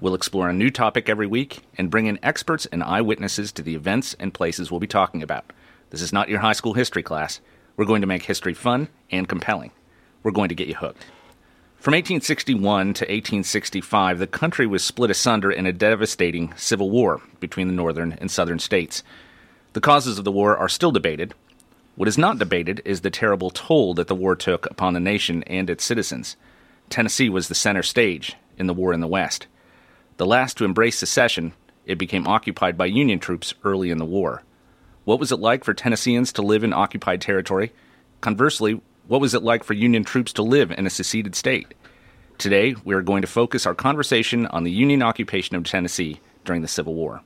We'll explore a new topic every week and bring in experts and eyewitnesses to the events and places we'll be talking about. This is not your high school history class. We're going to make history fun and compelling. We're going to get you hooked. From 1861 to 1865, the country was split asunder in a devastating civil war between the northern and southern states. The causes of the war are still debated. What is not debated is the terrible toll that the war took upon the nation and its citizens. Tennessee was the center stage in the war in the West. The last to embrace secession, it became occupied by Union troops early in the war. What was it like for Tennesseans to live in occupied territory? Conversely, what was it like for Union troops to live in a seceded state? Today, we are going to focus our conversation on the Union occupation of Tennessee during the Civil War.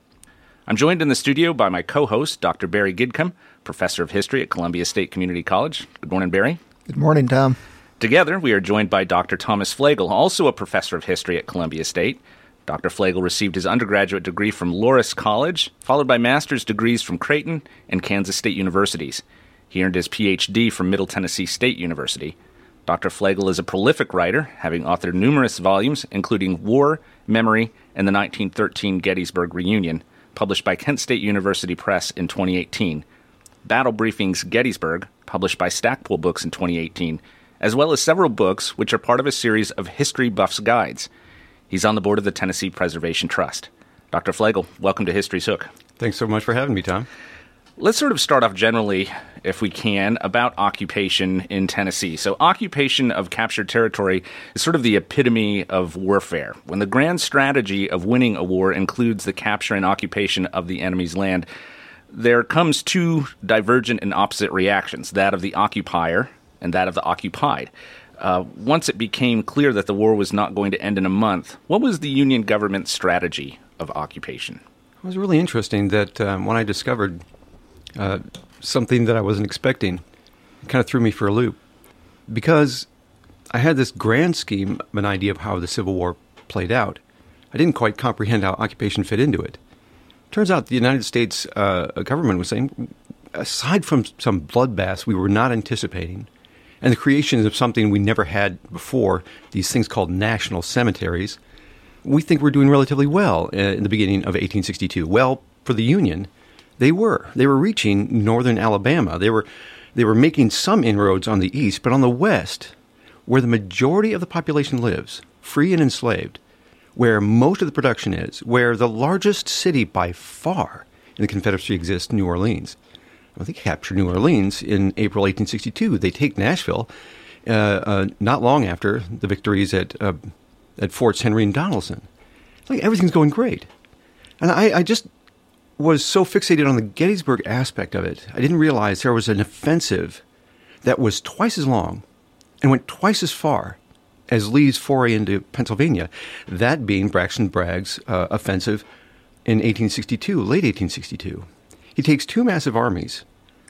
I'm joined in the studio by my co host, Dr. Barry Gidcomb, professor of history at Columbia State Community College. Good morning, Barry. Good morning, Tom. Together, we are joined by Dr. Thomas Flagel, also a professor of history at Columbia State. Dr. Flagel received his undergraduate degree from Loras College, followed by master's degrees from Creighton and Kansas State Universities. He earned his PhD from Middle Tennessee State University. Dr. Flagel is a prolific writer, having authored numerous volumes, including War, Memory, and the 1913 Gettysburg Reunion, published by Kent State University Press in 2018, Battle Briefings Gettysburg, published by Stackpole Books in 2018, as well as several books which are part of a series of History Buffs Guides. He's on the board of the Tennessee Preservation Trust. Dr. Flagel, welcome to History's Hook. Thanks so much for having me, Tom. Let's sort of start off generally, if we can, about occupation in Tennessee. So, occupation of captured territory is sort of the epitome of warfare. When the grand strategy of winning a war includes the capture and occupation of the enemy's land, there comes two divergent and opposite reactions that of the occupier and that of the occupied. Uh, once it became clear that the war was not going to end in a month, what was the Union government's strategy of occupation? It was really interesting that um, when I discovered uh, something that I wasn't expecting. It kind of threw me for a loop because I had this grand scheme of an idea of how the Civil War played out. I didn't quite comprehend how occupation fit into it. Turns out the United States uh, government was saying, aside from some bloodbaths we were not anticipating, and the creation of something we never had before, these things called national cemeteries, we think we're doing relatively well uh, in the beginning of 1862. Well, for the Union, they were. They were reaching northern Alabama. They were, they were making some inroads on the east, but on the west, where the majority of the population lives, free and enslaved, where most of the production is, where the largest city by far in the Confederacy exists, New Orleans. They capture New Orleans in April 1862. They take Nashville uh, uh, not long after the victories at, uh, at Forts Henry and Donelson. Like everything's going great. And I, I just was so fixated on the Gettysburg aspect of it, I didn't realize there was an offensive that was twice as long and went twice as far as Lee's foray into Pennsylvania, that being Braxton Bragg's uh, offensive in 1862, late 1862. He takes two massive armies,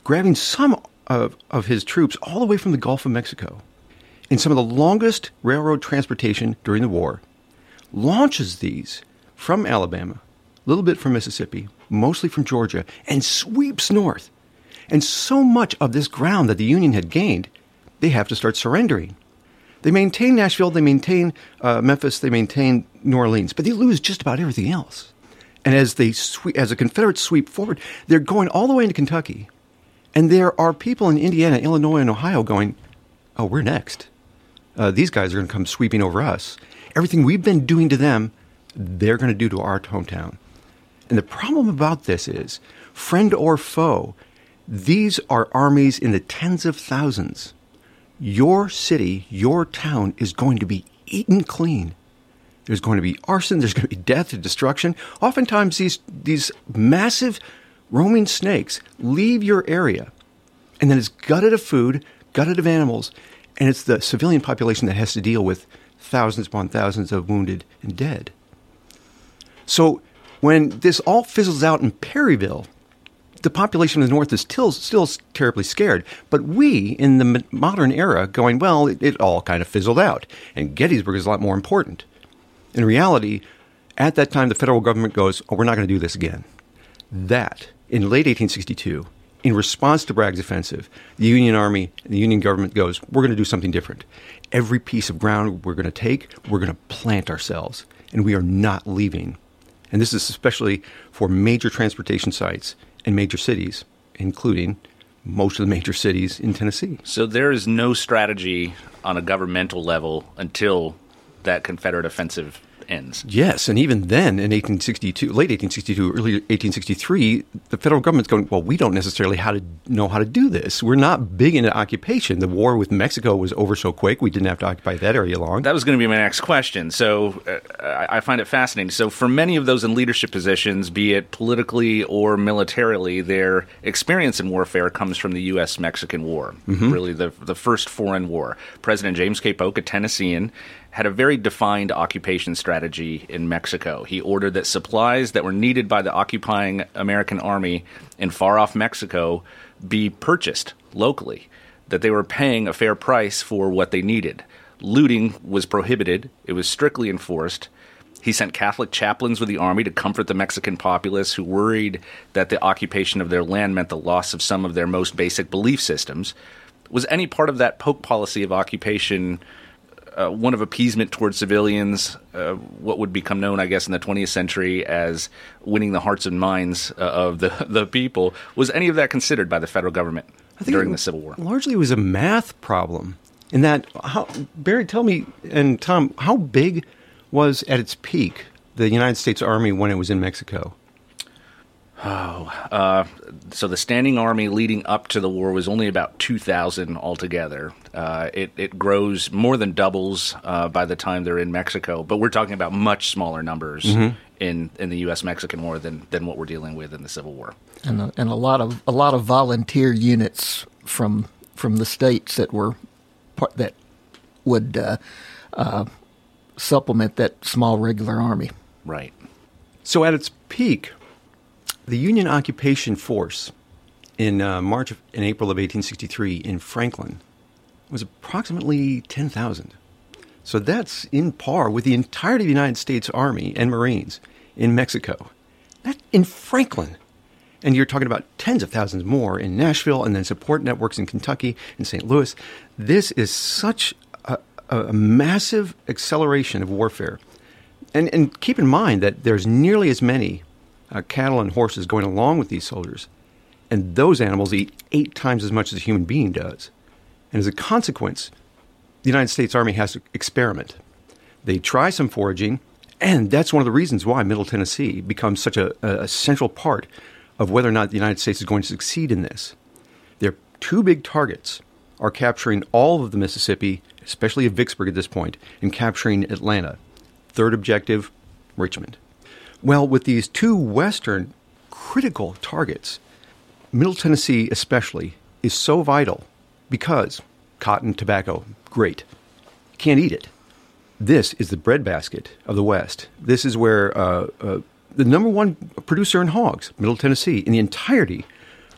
grabbing some of, of his troops all the way from the Gulf of Mexico in some of the longest railroad transportation during the war, launches these from Alabama, a little bit from Mississippi, mostly from Georgia, and sweeps north. And so much of this ground that the Union had gained, they have to start surrendering. They maintain Nashville, they maintain uh, Memphis, they maintain New Orleans, but they lose just about everything else. And as they sweep, as the Confederates sweep forward, they're going all the way into Kentucky, and there are people in Indiana, Illinois, and Ohio going, "Oh, we're next. Uh, these guys are going to come sweeping over us. Everything we've been doing to them, they're going to do to our hometown." And the problem about this is, friend or foe, these are armies in the tens of thousands. Your city, your town is going to be eaten clean. There's going to be arson, there's going to be death and destruction. Oftentimes, these, these massive roaming snakes leave your area, and then it's gutted of food, gutted of animals, and it's the civilian population that has to deal with thousands upon thousands of wounded and dead. So, When this all fizzles out in Perryville, the population of the North is still still terribly scared. But we, in the modern era, going well, it, it all kind of fizzled out, and Gettysburg is a lot more important. In reality, at that time, the federal government goes, "Oh, we're not going to do this again." That in late 1862, in response to Bragg's offensive, the Union Army and the Union government goes, "We're going to do something different. Every piece of ground we're going to take, we're going to plant ourselves, and we are not leaving." And this is especially for major transportation sites and major cities, including most of the major cities in Tennessee. So there is no strategy on a governmental level until that Confederate offensive ends. Yes, and even then, in 1862, late 1862, early 1863, the federal government's going, well, we don't necessarily how to know how to do this. We're not big into occupation. The war with Mexico was over so quick, we didn't have to occupy that area long. That was going to be my next question. So uh, I find it fascinating. So for many of those in leadership positions, be it politically or militarily, their experience in warfare comes from the U.S.-Mexican War, mm-hmm. really the the first foreign war. President James K. Polk, a Tennessean, had a very defined occupation strategy in Mexico. He ordered that supplies that were needed by the occupying American army in far off Mexico be purchased locally, that they were paying a fair price for what they needed. Looting was prohibited, it was strictly enforced. He sent Catholic chaplains with the army to comfort the Mexican populace who worried that the occupation of their land meant the loss of some of their most basic belief systems. Was any part of that Polk policy of occupation uh, one of appeasement towards civilians, uh, what would become known, I guess, in the 20th century as winning the hearts and minds uh, of the the people. Was any of that considered by the federal government during the Civil War? Largely, it was a math problem. In that, how, Barry, tell me, and Tom, how big was at its peak the United States Army when it was in Mexico? Oh, uh, so the standing army leading up to the war was only about 2,000 altogether. Uh, it, it grows more than doubles uh, by the time they're in Mexico, but we're talking about much smaller numbers mm-hmm. in, in the U.S. Mexican War than, than what we're dealing with in the Civil War. And a, and a lot of a lot of volunteer units from from the states that were part, that would uh, uh, supplement that small regular army. Right. So at its peak, the Union occupation force in uh, March in April of 1863 in Franklin was approximately 10,000. So that's in par with the entirety of the United States Army and Marines in Mexico. That in Franklin. And you're talking about tens of thousands more in Nashville and then support networks in Kentucky and St. Louis. This is such a, a massive acceleration of warfare. And, and keep in mind that there's nearly as many uh, cattle and horses going along with these soldiers. And those animals eat eight times as much as a human being does. And as a consequence, the United States Army has to experiment. They try some foraging, and that's one of the reasons why Middle Tennessee becomes such a, a central part of whether or not the United States is going to succeed in this. Their two big targets are capturing all of the Mississippi, especially of Vicksburg at this point, and capturing Atlanta. Third objective, Richmond. Well, with these two Western critical targets, Middle Tennessee especially is so vital because cotton, tobacco, great. Can't eat it. This is the breadbasket of the West. This is where uh, uh, the number one producer in hogs, Middle Tennessee, in the entirety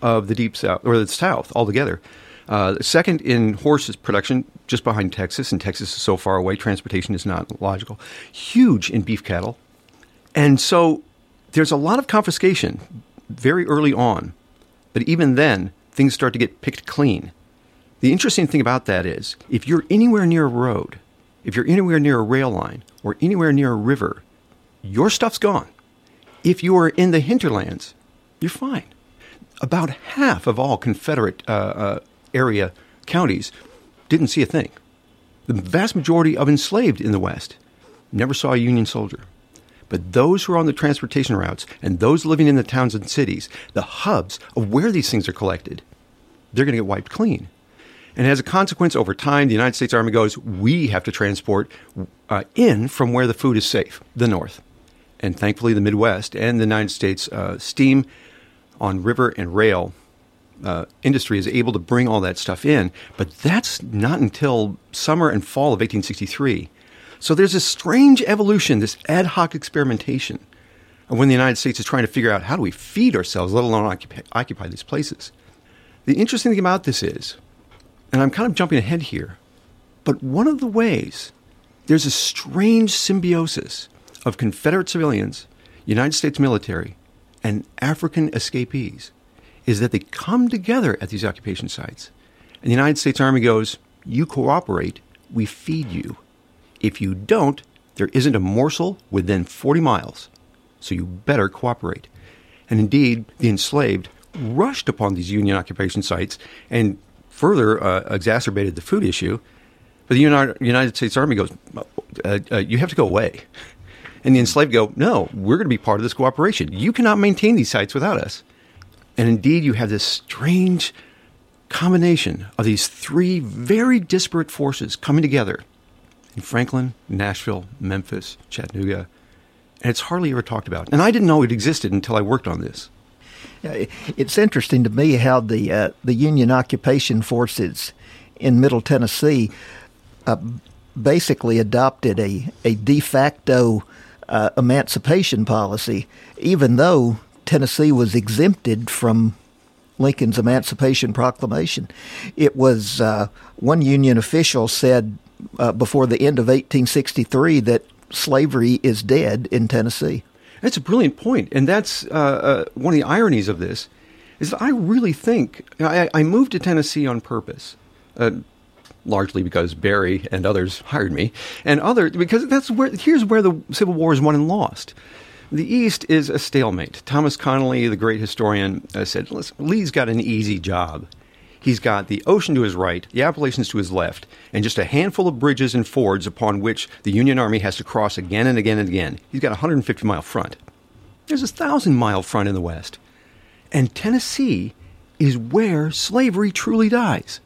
of the Deep South, or the South altogether. Uh, second in horses production, just behind Texas, and Texas is so far away, transportation is not logical. Huge in beef cattle, and so there's a lot of confiscation very early on, but even then, things start to get picked clean. The interesting thing about that is if you're anywhere near a road, if you're anywhere near a rail line, or anywhere near a river, your stuff's gone. If you are in the hinterlands, you're fine. About half of all Confederate uh, uh, area counties didn't see a thing. The vast majority of enslaved in the West never saw a Union soldier. But those who are on the transportation routes and those living in the towns and cities, the hubs of where these things are collected, they're going to get wiped clean. And as a consequence, over time, the United States Army goes, we have to transport uh, in from where the food is safe, the North. And thankfully, the Midwest and the United States uh, steam on river and rail uh, industry is able to bring all that stuff in. But that's not until summer and fall of 1863 so there's this strange evolution, this ad hoc experimentation when the United States is trying to figure out how do we feed ourselves, let alone occupy, occupy these places. The interesting thing about this is, and I'm kind of jumping ahead here, but one of the ways there's a strange symbiosis of Confederate civilians, United States military, and African escapees is that they come together at these occupation sites. And the United States Army goes, You cooperate, we feed you. If you don't, there isn't a morsel within 40 miles. So you better cooperate. And indeed, the enslaved rushed upon these Union occupation sites and further uh, exacerbated the food issue. But the United States Army goes, uh, uh, You have to go away. And the enslaved go, No, we're going to be part of this cooperation. You cannot maintain these sites without us. And indeed, you have this strange combination of these three very disparate forces coming together in Franklin, Nashville, Memphis, Chattanooga. And it's hardly ever talked about. And I didn't know it existed until I worked on this. It's interesting to me how the uh, the Union occupation forces in Middle Tennessee uh, basically adopted a, a de facto uh, emancipation policy, even though Tennessee was exempted from Lincoln's Emancipation Proclamation. It was uh, one Union official said uh, before the end of 1863 that slavery is dead in Tennessee. That's a brilliant point. and that's uh, uh one of the ironies of this. Is that I really think I, I moved to Tennessee on purpose uh, largely because Barry and others hired me, and other because that's where here's where the Civil War is won and lost. The East is a stalemate. Thomas Connelly, the great historian, uh, said, Lee's got an easy job. He's got the ocean to his right, the Appalachians to his left, and just a handful of bridges and fords upon which the Union Army has to cross again and again and again. He's got a 150 mile front. There's a thousand mile front in the West. And Tennessee is where slavery truly dies.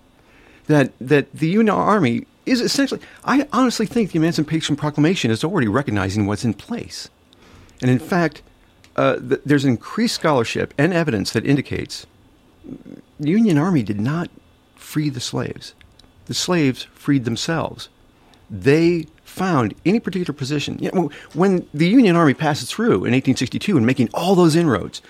That, that the Union Army is essentially, I honestly think the Emancipation Proclamation is already recognizing what's in place. And in fact, uh, th- there's increased scholarship and evidence that indicates the Union Army did not free the slaves. The slaves freed themselves. They found any particular position. You know, when the Union Army passes through in 1862 and making all those inroads,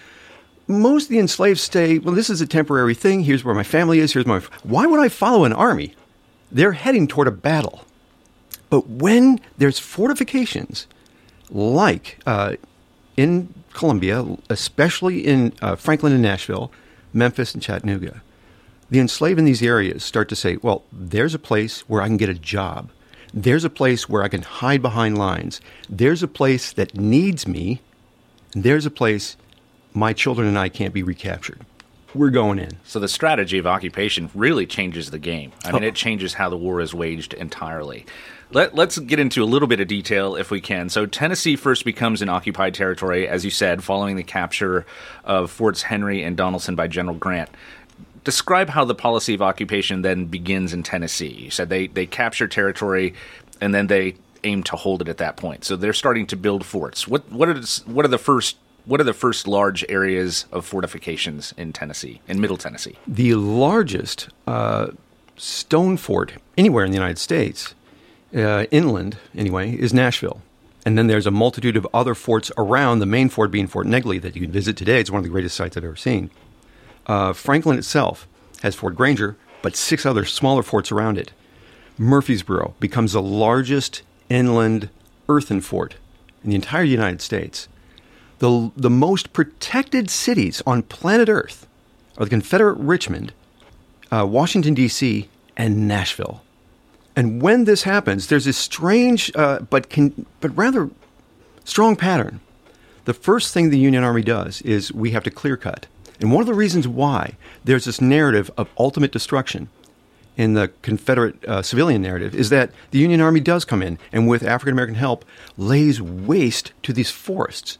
most of the enslaved stay, well, this is a temporary thing. Here's where my family is. Here's my. Why would I follow an army? They're heading toward a battle. But when there's fortifications, like uh, in Columbia, especially in uh, Franklin and Nashville, Memphis and Chattanooga, the enslaved in these areas start to say, well, there's a place where I can get a job. There's a place where I can hide behind lines. There's a place that needs me. There's a place my children and I can't be recaptured. We're going in. So the strategy of occupation really changes the game. I mean, oh. it changes how the war is waged entirely. Let, us get into a little bit of detail if we can. So, Tennessee first becomes an occupied territory, as you said, following the capture of Forts Henry and Donelson by General Grant. Describe how the policy of occupation then begins in Tennessee. You said they, they capture territory and then they aim to hold it at that point. So they're starting to build forts. What what are what are the first what are the first large areas of fortifications in Tennessee, in Middle Tennessee? The largest uh, stone fort anywhere in the United States uh, inland anyway, is Nashville. And then there's a multitude of other forts around, the main fort being Fort Negley that you can visit today. It's one of the greatest sites I've ever seen. Uh, Franklin itself has Fort Granger, but six other smaller forts around it. Murfreesboro becomes the largest inland earthen fort in the entire United States. The, the most protected cities on planet Earth are the Confederate Richmond, uh, Washington, D.C., and Nashville. And when this happens, there's this strange uh, but can, but rather strong pattern. The first thing the Union Army does is we have to clear cut. And one of the reasons why there's this narrative of ultimate destruction in the Confederate uh, civilian narrative is that the Union Army does come in and, with African American help, lays waste to these forests.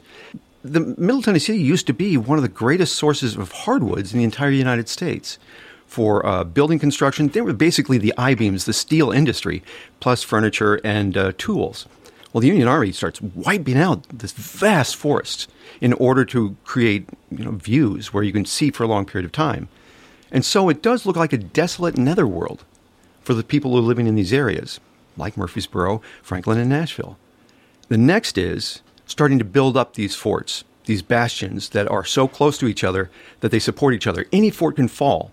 The Middle Tennessee used to be one of the greatest sources of hardwoods in the entire United States for uh, building construction. They were basically the I beams, the steel industry, plus furniture and uh, tools. Well, the Union Army starts wiping out this vast forest in order to create you know, views where you can see for a long period of time. And so it does look like a desolate netherworld for the people who are living in these areas, like Murfreesboro, Franklin, and Nashville. The next is starting to build up these forts, these bastions that are so close to each other that they support each other. Any fort can fall,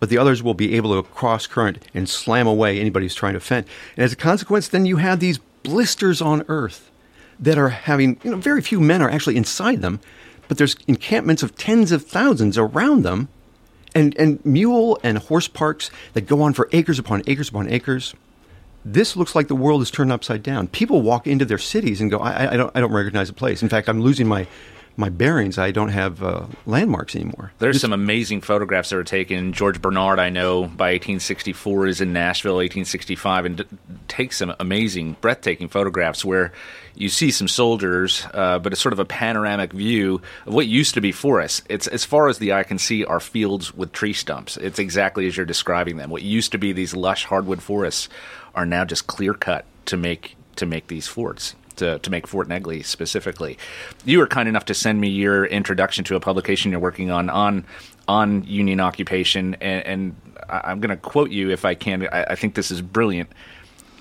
but the others will be able to cross current and slam away anybody who's trying to defend. And as a consequence, then you have these blisters on Earth that are having, you know, very few men are actually inside them, but there's encampments of tens of thousands around them, and, and mule and horse parks that go on for acres upon acres upon acres. This looks like the world is turned upside down. People walk into their cities and go, I, I, don't, I don't recognize a place. In fact, I'm losing my my bearings. I don't have uh, landmarks anymore. There's some amazing photographs that were taken. George Barnard, I know, by 1864 is in Nashville, 1865, and d- takes some amazing, breathtaking photographs where you see some soldiers, uh, but it's sort of a panoramic view of what used to be forests. It's as far as the eye can see are fields with tree stumps. It's exactly as you're describing them. What used to be these lush hardwood forests are now just clear cut to make to make these forts to, to make Fort Negley specifically. You were kind enough to send me your introduction to a publication you're working on on on Union occupation, and, and I'm going to quote you if I can. I, I think this is brilliant.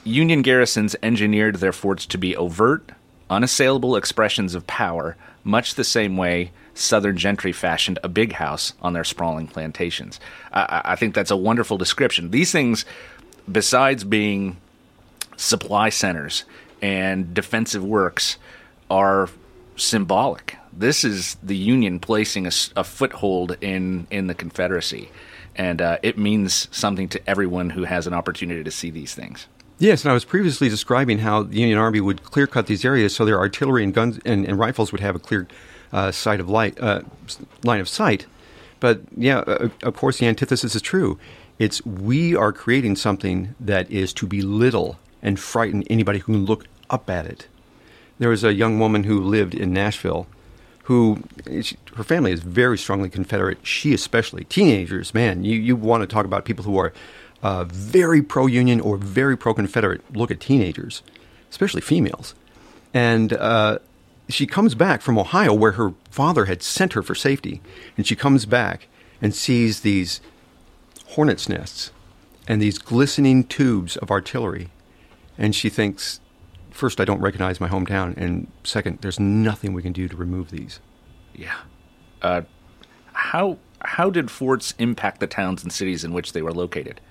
Union garrisons engineered their forts to be overt, unassailable expressions of power, much the same way Southern gentry fashioned a big house on their sprawling plantations. I, I think that's a wonderful description. These things, besides being supply centers and defensive works are symbolic. This is the Union placing a, a foothold in, in the Confederacy, and uh, it means something to everyone who has an opportunity to see these things. Yes, and I was previously describing how the Union Army would clear cut these areas so their artillery and guns and, and rifles would have a clear uh, sight of light, uh, line of sight. But yeah, uh, of course, the antithesis is true. It's we are creating something that is to belittle and frighten anybody who can look up at it. There was a young woman who lived in Nashville who she, her family is very strongly Confederate. She especially teenagers, man. You you want to talk about people who are uh, very pro Union or very pro Confederate? Look at teenagers, especially females. And uh, she comes back from Ohio, where her father had sent her for safety, and she comes back and sees these hornets' nests and these glistening tubes of artillery, and she thinks first, I don't recognize my hometown, and second, there's nothing we can do to remove these. Yeah. Uh, how how did forts impact the towns and cities in which they were located?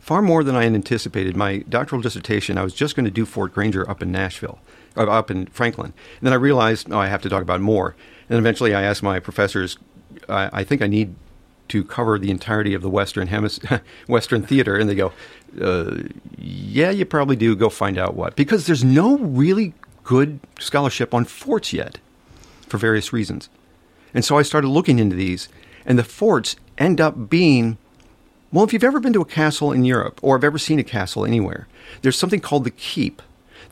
Far more than I had anticipated. My doctoral dissertation, I was just going to do Fort Granger up in Nashville, uh, up in Franklin. And then I realized, oh, I have to talk about more. And eventually I asked my professors, I, I think I need to cover the entirety of the Western Hemis- Western theater, and they go, uh, "Yeah, you probably do. Go find out what." Because there's no really good scholarship on forts yet, for various reasons. And so I started looking into these, and the forts end up being well, if you've ever been to a castle in Europe or have ever seen a castle anywhere, there's something called the keep,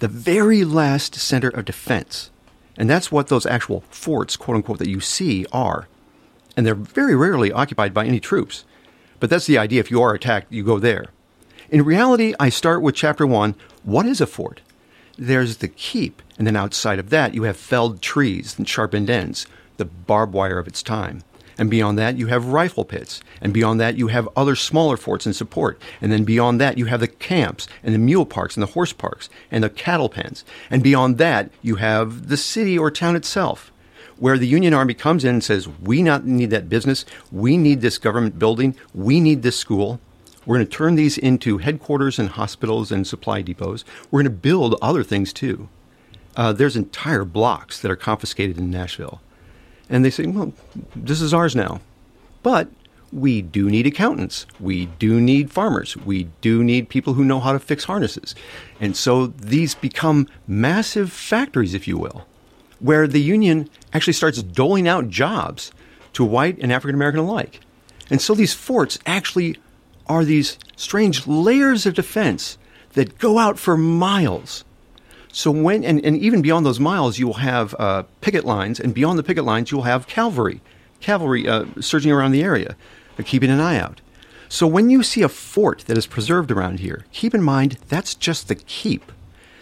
the very last center of defense. And that's what those actual forts, quote unquote, that you see are and they're very rarely occupied by any troops. But that's the idea. If you are attacked, you go there. In reality, I start with chapter one. What is a fort? There's the keep, and then outside of that, you have felled trees and sharpened ends, the barbed wire of its time. And beyond that, you have rifle pits. And beyond that, you have other smaller forts in support. And then beyond that, you have the camps and the mule parks and the horse parks and the cattle pens. And beyond that, you have the city or town itself where the Union Army comes in and says, We not need that business. We need this government building. We need this school. We're going to turn these into headquarters and hospitals and supply depots. We're going to build other things too. Uh, there's entire blocks that are confiscated in Nashville. And they say, well, this is ours now. But we do need accountants. We do need farmers. We do need people who know how to fix harnesses. And so these become massive factories, if you will where the union actually starts doling out jobs to white and African American alike. And so these forts actually are these strange layers of defense that go out for miles. So when and, and even beyond those miles, you will have uh, picket lines, and beyond the picket lines, you will have cavalry, cavalry uh, surging around the area, uh, keeping an eye out. So when you see a fort that is preserved around here, keep in mind that's just the keep.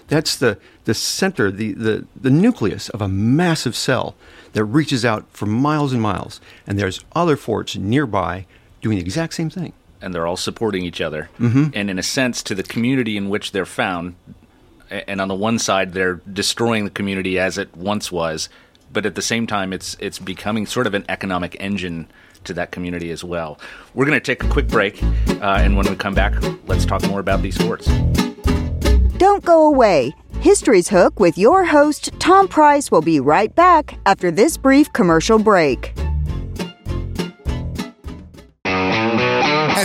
That's the, the center, the, the, the nucleus of a massive cell that reaches out for miles and miles. And there's other forts nearby doing the exact same thing. And they're all supporting each other. Mm-hmm. And in a sense, to the community in which they're found, and on the one side they're destroying the community as it once was, but at the same time it's it's becoming sort of an economic engine to that community as well. We're going to take a quick break, uh, and when we come back, let's talk more about these forts. Don't go away. History's Hook with your host, Tom Price, will be right back after this brief commercial break.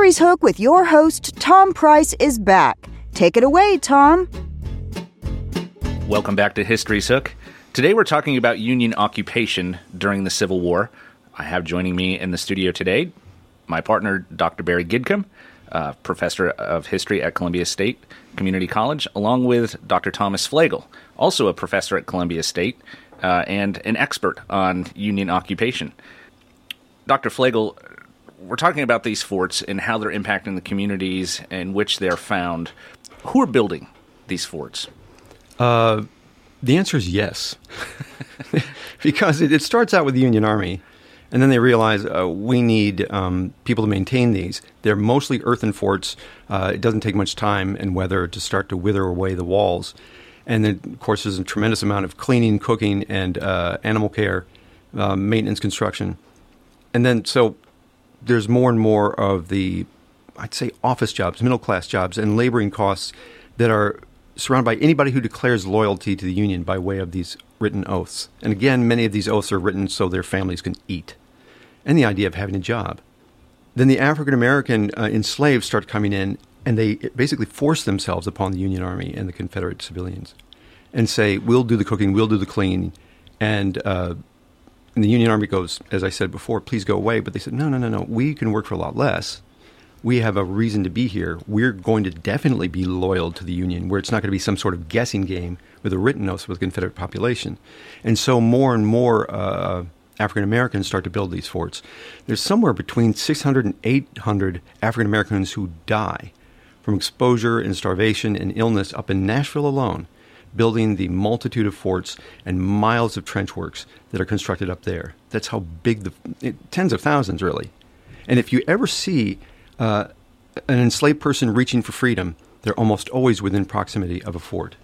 History's Hook with your host, Tom Price, is back. Take it away, Tom. Welcome back to History's Hook. Today we're talking about Union occupation during the Civil War. I have joining me in the studio today my partner, Dr. Barry Gidcomb, uh, professor of history at Columbia State Community College, along with Dr. Thomas Flagel, also a professor at Columbia State uh, and an expert on Union occupation. Dr. Flagel, we're talking about these forts and how they're impacting the communities in which they're found. Who are building these forts? Uh, the answer is yes, because it, it, starts out with the Union Army, and then they realize uh, we need um, people to maintain these. They're mostly earthen forts. Uh, it doesn't take much time and weather to start to wither away the walls. And then, of course, there's a tremendous amount of cleaning, cooking, and uh, animal care, uh, maintenance, construction. And then, so there's more and more of the, I'd say, office jobs, middle class jobs, and laboring costs that are surrounded by anybody who declares loyalty to the union by way of these written oaths. And again, many of these oaths are written so their families can eat. And the idea of having a job. Then the African American uh, enslaved start coming in, and they basically force themselves upon the Union Army and the Confederate civilians and say, We'll do the cooking, we'll do the cleaning. And uh, and the Union Army goes, as I said before, please go away. But they said, no, no, no, no. We can work for a lot less. We have a reason to be here. We're going to definitely be loyal to the Union, where it's not going to be some sort of guessing game with a written oath with the Confederate population. And so more and more uh, African Americans start to build these forts. There's somewhere between 600 and 800 African Americans who die from exposure and starvation and illness up in Nashville alone building the multitude of forts and miles of trench works that are constructed up there. That's how big the it, tens of thousands, really. And if you ever see uh, an enslaved person reaching for freedom, They're almost always within proximity of a fort.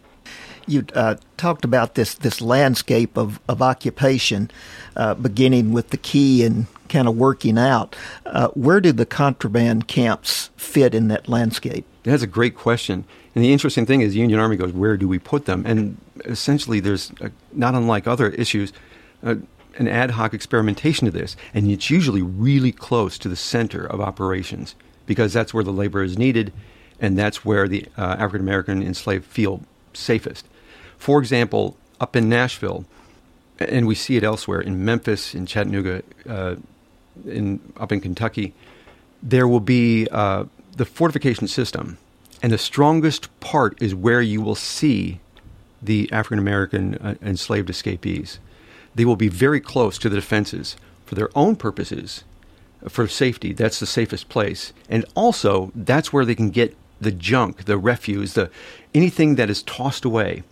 You uh, talked about this this landscape of of occupation, uh, beginning with the keep and kind of working out. Uh, where do the contraband camps fit in that landscape? That's a great question. And the interesting thing is, the Union Army goes, where do we put them? And essentially, there's a, not unlike other issues, uh, an ad hoc experimentation to this, and it's usually really close to the center of operations because that's where the labor is needed, and that's where the uh, African American enslaved feel safest. For example, up in Nashville, and we see it elsewhere in Memphis, in Chattanooga, uh, in up in Kentucky, there will be uh, the fortification system, and the strongest part is where you will see the African American uh, enslaved escapees. They will be very close to the defenses for their own purposes, for safety. That's the safest place, and also that's where they can get the junk, the refuse, the anything that is tossed away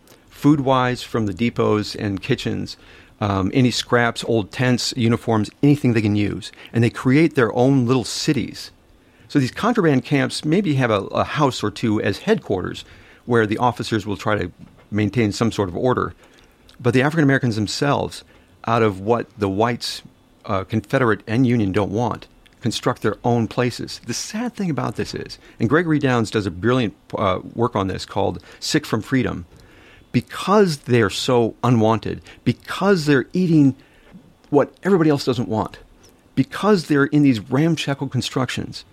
food wise from the depots and kitchens, um, any scraps, old tents, uniforms, anything they can use. And they create their own little cities. So these contraband camps maybe have a, a house or two as headquarters where the officers will try to maintain some sort of order. But the African Americans themselves, out of what the whites, uh, Confederate and Union, don't want, construct their own places. The sad thing about this is, and Gregory Downs does a brilliant uh, work on this called Sick from Freedom, because they're so unwanted, because they're eating what everybody else doesn't want, because they're in these ramshackle constructions,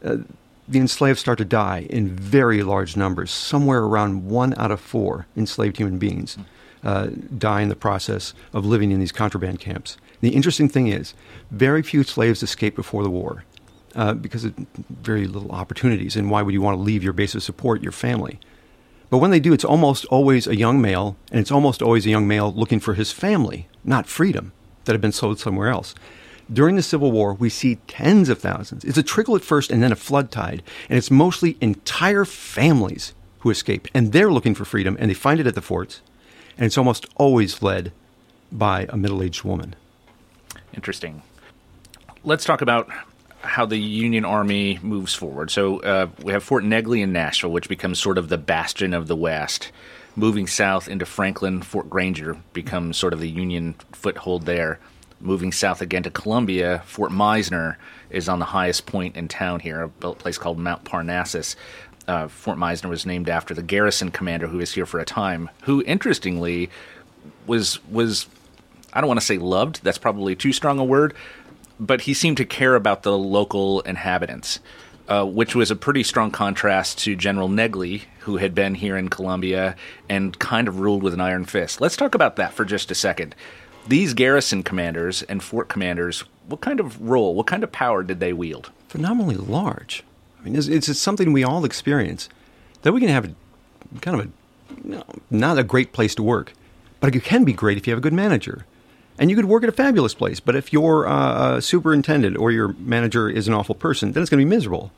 the enslaved start to die in very large numbers. Somewhere around one out of four enslaved human beings uh, die in the process of living in these contraband camps. The interesting thing is, very few slaves escape before the war uh, because of very little opportunities. And why would you want to leave your base of support, your family? But when they do, it's almost always a young male, and it's almost always a young male looking for his family, not freedom, that have been sold somewhere else. During the Civil War, we see tens of thousands. It's a trickle at first and then a flood tide, and it's mostly entire families who escape, and they're looking for freedom, and they find it at the forts, and it's almost always led by a middle aged woman. Interesting. Let's talk about how the Union Army moves forward. So uh, we have Fort Negley in Nashville, which becomes sort of the bastion of the West. Moving south into Franklin, Fort Granger becomes sort of the Union foothold there. Moving south again to Columbia, Fort Mizner is on the highest point in town here, a place called Mount Parnassus. Uh, Fort Mizner was named after the garrison commander who was here for a time, who interestingly was was I don't want to say loved. That's probably too strong a word, but he seemed to care about the local inhabitants, uh, which was a pretty strong contrast to General Negley, who had been here in Columbia and kind of ruled with an iron fist. Let's talk about that for just a second. These garrison commanders and fort commanders, what kind of role, what kind of power did they wield? Phenomenally large. I mean, it's, it's something we all experience that we can have a, kind of a not a great place to work, but it can be great if you have a good manager and you could work at a fabulous place. But if your uh, superintendent or your manager is an awful person, then it's going to be miserable.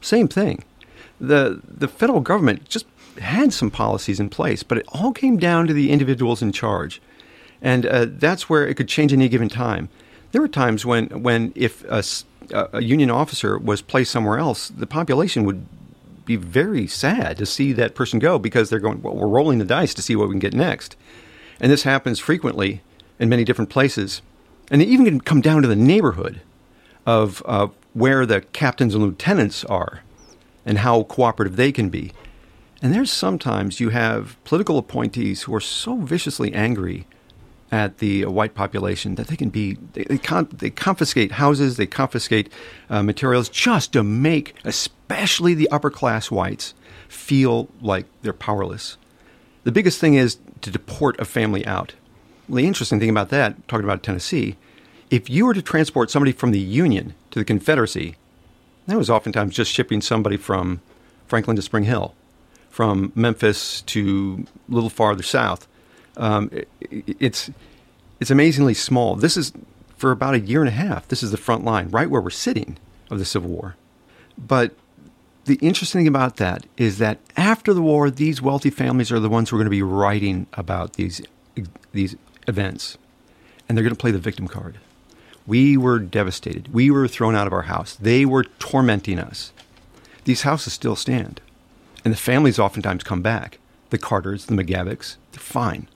Same thing. The the federal government just had some policies in place, but it all came down to the individuals in charge, and uh, that's where it could change any given time. There were times when when if a, a union officer was placed somewhere else, the population would be very sad to see that person go because they're going, well, we're rolling the dice to see what we can get next. And this happens frequently in many different places. And they even can come down to the neighborhood of uh, where the captains and lieutenants are and how cooperative they can be. And there's sometimes you have political appointees who are so viciously angry at the white population that they can be they, they, con- they confiscate houses, they confiscate uh, materials just to make especially the upper class whites feel like they're powerless. The biggest thing is to deport a family out the interesting thing about that, talking about Tennessee, if you were to transport somebody from the Union to the Confederacy, that was oftentimes just shipping somebody from Franklin to Spring Hill, from Memphis to a little farther south. Um, it, it's it's amazingly small. This is for about a year and a half. This is the front line, right where we're sitting of the Civil War. But the interesting thing about that is that after the war, these wealthy families are the ones who are going to be writing about these these events, and they're going to play the victim card. We were devastated. We were thrown out of our house. They were tormenting us. These houses still stand. And the families oftentimes come back. The Carters, the McGavocks, they're fine.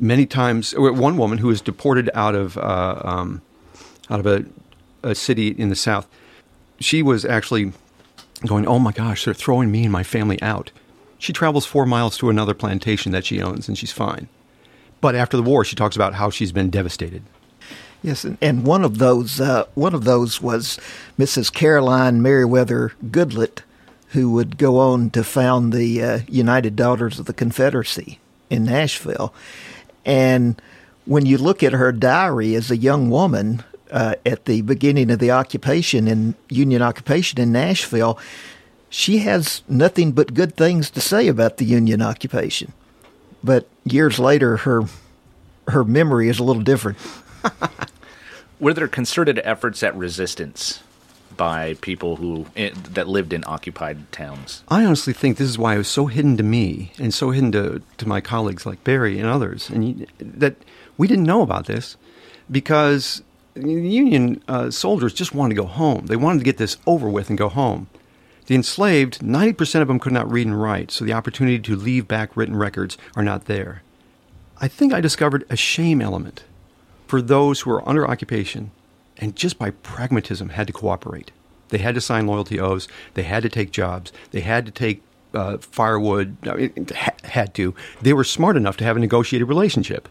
Many times, one woman who was deported out of uh, um, out of a, a city in the south, she was actually going, "Oh my gosh, they're throwing me and my family out." She travels four miles to another plantation that she owns, and she's fine. But after the war, she talks about how she's been devastated. Yes, and, and one of those uh, one of those was Mrs. Caroline Meriwether Goodlett, who would go on to found the uh, United Daughters of the Confederacy in Nashville. And when you look at her diary as a young woman uh, at the beginning of the occupation in Union occupation in Nashville, she has nothing but good things to say about the Union occupation. But years later, her her memory is a little different. Were there concerted efforts at resistance by people who eh, that lived in occupied towns? I honestly think this is why it was so hidden to me and so hidden to, to my colleagues like Barry and others, and that we didn't know about this because the Union uh, soldiers just wanted to go home. They wanted to get this over with and go home. The enslaved, 90% of them could not read and write, so the opportunity to leave back written records are not there. I think I discovered a shame element for those who were under occupation and just by pragmatism had to cooperate. They had to sign loyalty oaths. They had to take jobs. They had to take uh, firewood. I mean, had to. They were smart enough to have a negotiated relationship.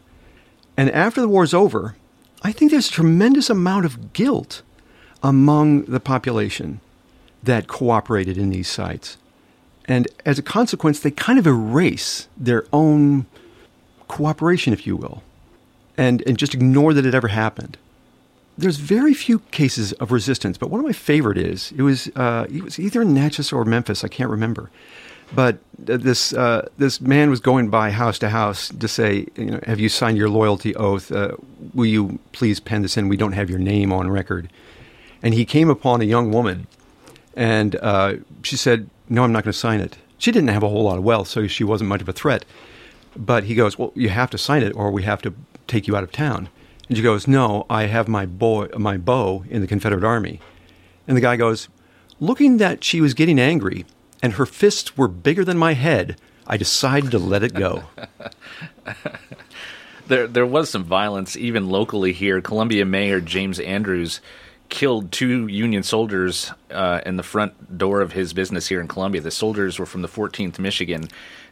And after the war's over, I think there's a tremendous amount of guilt among the population that cooperated in these sites. And as a consequence, they kind of erase their own cooperation, if you will and, and just ignore that it ever happened. There's very few cases of resistance, but one of my favorite is it was uh, it was either in Natchez or Memphis, I can't remember. But this uh, this man was going by house to house to say, you know, have you signed your loyalty oath? Uh, will you please pen this in? We don't have your name on record. And he came upon a young woman, and uh, she said, "No, I'm not going to sign it." She didn't have a whole lot of wealth, so she wasn't much of a threat. But he goes, "Well, you have to sign it, or we have to take you out of town. And she goes, No, I have my, boy, my bow in the Confederate Army. And the guy goes, Looking that she was getting angry and her fists were bigger than my head, I decided to let it go. there, there was some violence even locally here. Columbia Mayor James Andrews killed two Union soldiers uh, in the front door of his business here in Columbia. The soldiers were from the 14th Michigan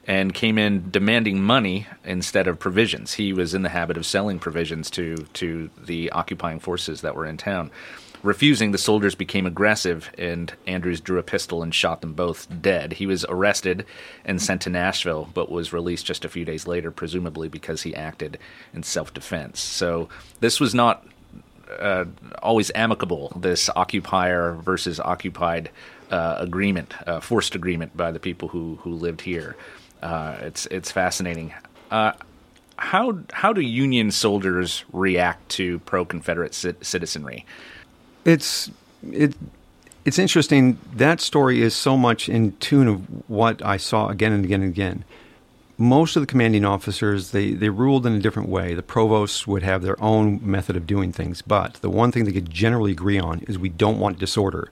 and came in demanding money instead of provisions. He was in the habit of selling provisions to to the occupying forces that were in town. Refusing, the soldiers became aggressive, and Andrews drew a pistol and shot them both dead. He was arrested and sent to Nashville, but was released just a few days later, presumably because he acted in self defense. So this was not uh, always amicable, this occupier versus occupied uh, agreement, uh, forced agreement by the people who, who lived here. Uh, it's it's fascinating. Uh, how how do Union soldiers react to pro Confederate c- citizenry? It's it it's interesting. That story is so much in tune of what I saw again and again and again. Most of the commanding officers they, they ruled in a different way. The provosts would have their own method of doing things, but the one thing they could generally agree on is we don't want disorder.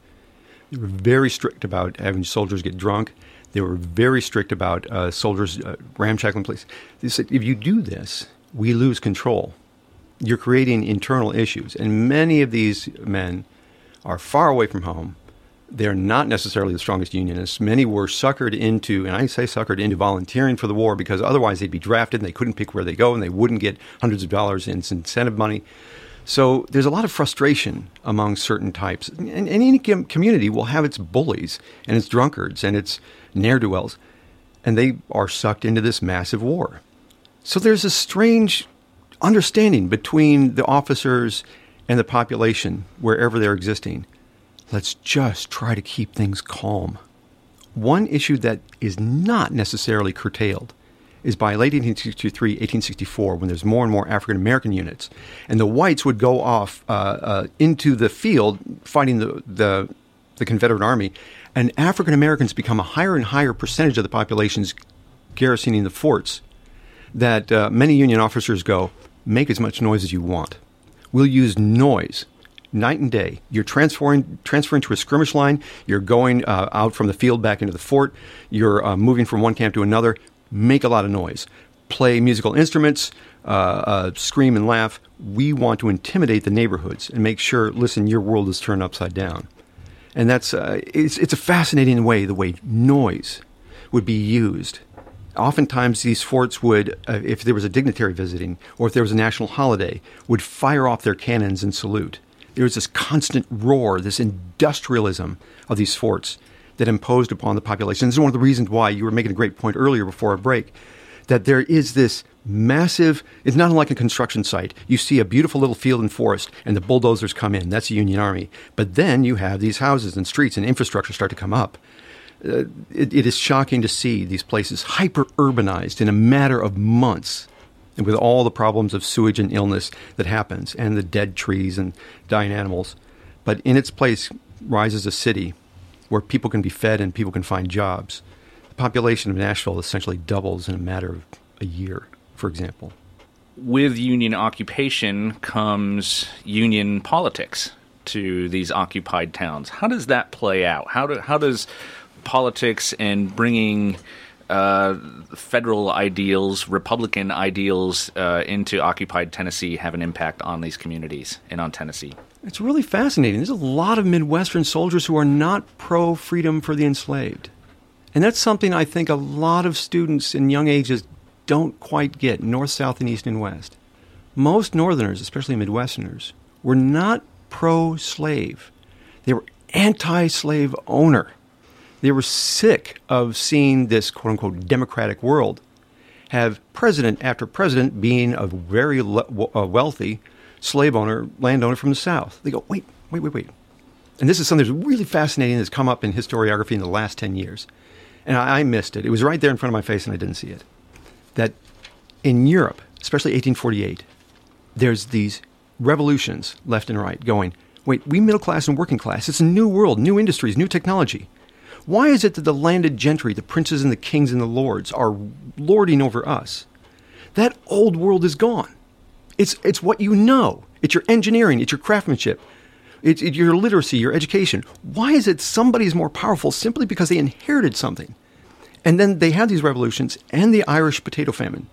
They were very strict about having soldiers get drunk they were very strict about uh, soldiers uh, ramshackling police. They said, if you do this, we lose control. You're creating internal issues. And many of these men are far away from home. They're not necessarily the strongest unionists. Many were suckered into, and I say suckered into volunteering for the war because otherwise they'd be drafted and they couldn't pick where they go and they wouldn't get hundreds of dollars in incentive money. So there's a lot of frustration among certain types. And, any community will have its bullies and its drunkards and its ne'er do wells, and they are sucked into this massive war. So there's a strange understanding between the officers and the population wherever they're existing. Let's just try to keep things calm. One issue that is not necessarily curtailed is by late 1863, 1864, when there's more and more African American units, and the whites would go off uh, uh, into the field fighting the, the, the Confederate Army, and African Americans become a higher and higher percentage of the populations garrisoning the forts, that uh, many Union officers go, make as much noise as you want. We'll use noise night and day. You're transferring transferring to a skirmish line. You're going uh, out from the field back into the fort. You're uh, moving from one camp to another. Make a lot of noise. Play musical instruments. Uh, uh, scream and laugh. We want to intimidate the neighborhoods and make sure. Listen, your world is turned upside down, and that's uh, it's it's a fascinating way the way noise would be used oftentimes these forts would, uh, if there was a dignitary visiting or if there was a national holiday, would fire off their cannons and salute. There was this constant roar, this industrialism of these forts that imposed upon the population. This is one of the reasons why you were making a great point earlier before a break that there is this massive it's not unlike a construction site. You see a beautiful little field and forest and the bulldozers come in. That's the union army. But then you have these houses and streets and infrastructure start to come up. Uh, it, it is shocking to see these places hyper urbanized in a matter of months and with all the problems of sewage and illness that happens and the dead trees and dying animals. But in its place rises a city where people can be fed and people can find jobs. The population of nashville essentially doubles in a matter of a year for example. With union occupation comes union politics to these occupied towns. How does that play out? How, do, how does politics and bringing uh, federal ideals, Republican ideals uh, into occupied Tennessee have an impact on these communities and on Tennessee? It's really fascinating. There's a lot of Midwestern soldiers who are not pro freedom for the enslaved. And that's something I think a lot of students in young ages don't quite get north, south, and east and west. Most Northerners, especially Midwesterners, were not pro slave, they were anti slave owner. They were sick of seeing this quote unquote democratic world have president after president being a very le- uh, wealthy slave owner, landowner from the South. They go, wait, wait, wait, wait. And this is something that's really fascinating that's come up in historiography in the last 10 years. And I, I missed it. It was right there in front of my face and I didn't see it. That in Europe, especially 1848, there's these revolutions left and right going, wait, we middle class and working class, it's a new world, new industries, new technology. Why is it that the landed gentry, the princes and the kings and the lords, are lording over us? That old world is gone. It's, it's what you know. It's your engineering, it's your craftsmanship, it's, your literacy, your education. Why is it somebody's more powerful simply because they inherited something? And then they have these revolutions and the Irish potato famine.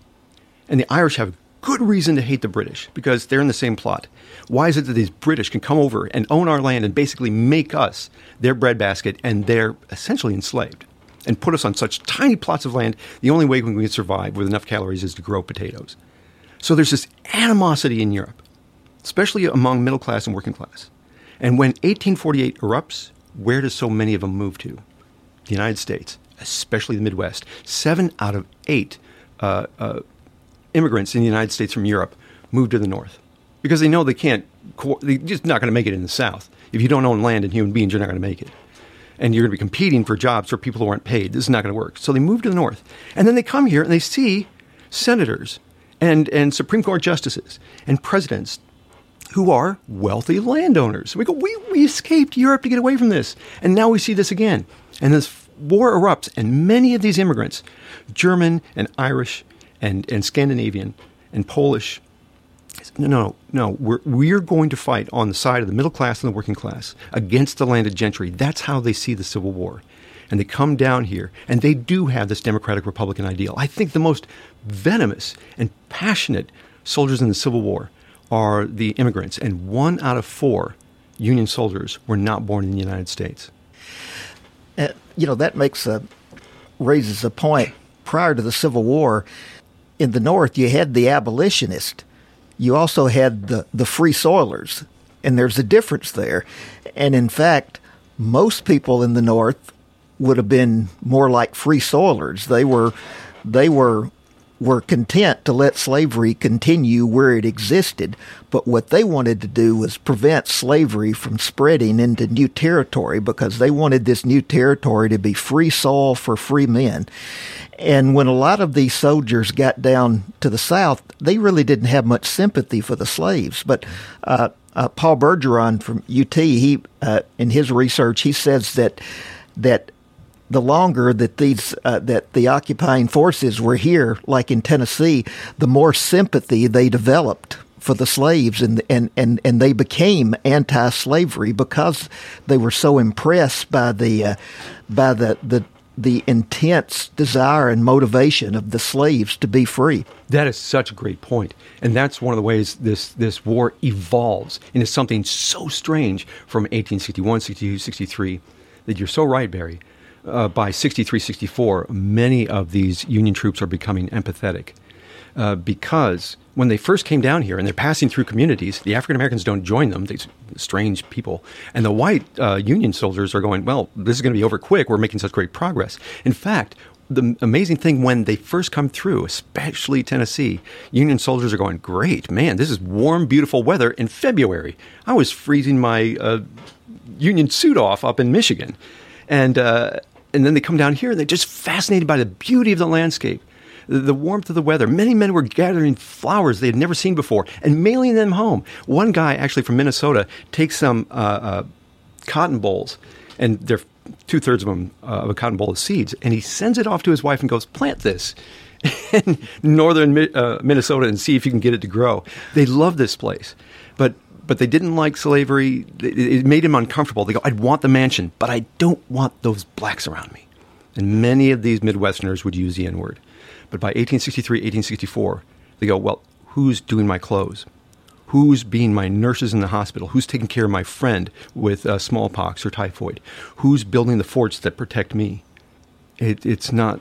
And the Irish have good reason to hate the British because they're in the same plot. Why is it that these British can come over and own our land and basically make us their breadbasket and they're essentially enslaved and put us on such tiny plots of land? The only way we can survive with enough calories is to grow potatoes. So there's this animosity in Europe, especially among middle class and working class. And when 1848 erupts, where do so many of them move to? The United States, especially the Midwest. Seven out of eight uh, uh, immigrants in the United States from Europe move to the north because they know they can't, they're just not going to make it in the South. If you don't own land and human beings, you're not going to make it. And you're going to be competing for jobs for people who aren't paid. This is not going to work. So they move to the north. And then they come here and they see senators and, and Supreme Court justices and presidents who are wealthy landowners. We go, we, we escaped Europe to get away from this. And now we see this again. And this war erupts, and many of these immigrants, German and Irish and, and Scandinavian and Polish. No, no, no. We're, we're going to fight on the side of the middle class and the working class against the landed gentry. That's how they see the Civil War. And they come down here, and they do have this democratic Republican ideal. I think the most venomous and passionate soldiers in the Civil War are the immigrants, and one out of four Union soldiers were not born in the United States. Uh, you know, that makes a, raises a point. Prior to the Civil War, in the North, you had the abolitionists. You also had the, the free soilers. And there's a difference there. And in fact, most people in the North would have been more like free soilers. They were, they were were content to let slavery continue where it existed, but what they wanted to do was prevent slavery from spreading into new territory because they wanted this new territory to be free soil for free men. And when a lot of these soldiers got down to the South, they really didn't have much sympathy for the slaves. But uh, uh, Paul Bergeron from UT, he uh, in his research, he says that that the longer that these uh, that the occupying forces were here, like in Tennessee, the more sympathy they developed for the slaves, and and and and they became anti-slavery because they were so impressed by the uh, by the the the intense desire and motivation of the slaves to be free. That is such a great point. And that's one of the ways this, this war evolves into something so strange from 1861, 62, 63 that you're so right, Barry. Uh, by 63, 64, many of these Union troops are becoming empathetic uh, because when they first came down here and they're passing through communities, the African Americans don't join them. These strange people, and the white uh, Union soldiers are going, "Well, this is going to be over quick. We're making such great progress." In fact, the amazing thing when they first come through, especially Tennessee, Union soldiers are going, "Great, man! This is warm, beautiful weather in February. I was freezing my uh, Union suit off up in Michigan," and uh, and then they come down here and they're just fascinated by the beauty of the landscape the warmth of the weather. Many men were gathering flowers they had never seen before and mailing them home. One guy, actually from Minnesota, takes some uh, uh, cotton bolls, and they're two thirds of them uh, of a cotton boll of seeds, and he sends it off to his wife and goes, "Plant this." in northern uh, Minnesota and see if you can get it to grow. They love this place, but but they didn't like slavery. It made them uncomfortable. They go, I'd want the mansion, but I don't want those blacks around me. And many of these Midwesterners would use the N word. But by 1863, 1864, they go, well, who's doing my clothes? Who's being my nurses in the hospital? Who's taking care of my friend with uh, smallpox or typhoid? Who's building the forts that protect me? It, it's not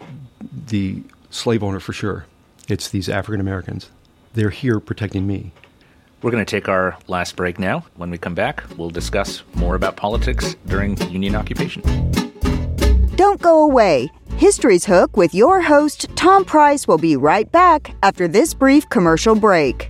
the slave owner for sure. It's these African Americans. They're here protecting me. We're going to take our last break now. When we come back, we'll discuss more about politics during Union occupation. Don't go away. History's Hook with your host, Tom Price, will be right back after this brief commercial break.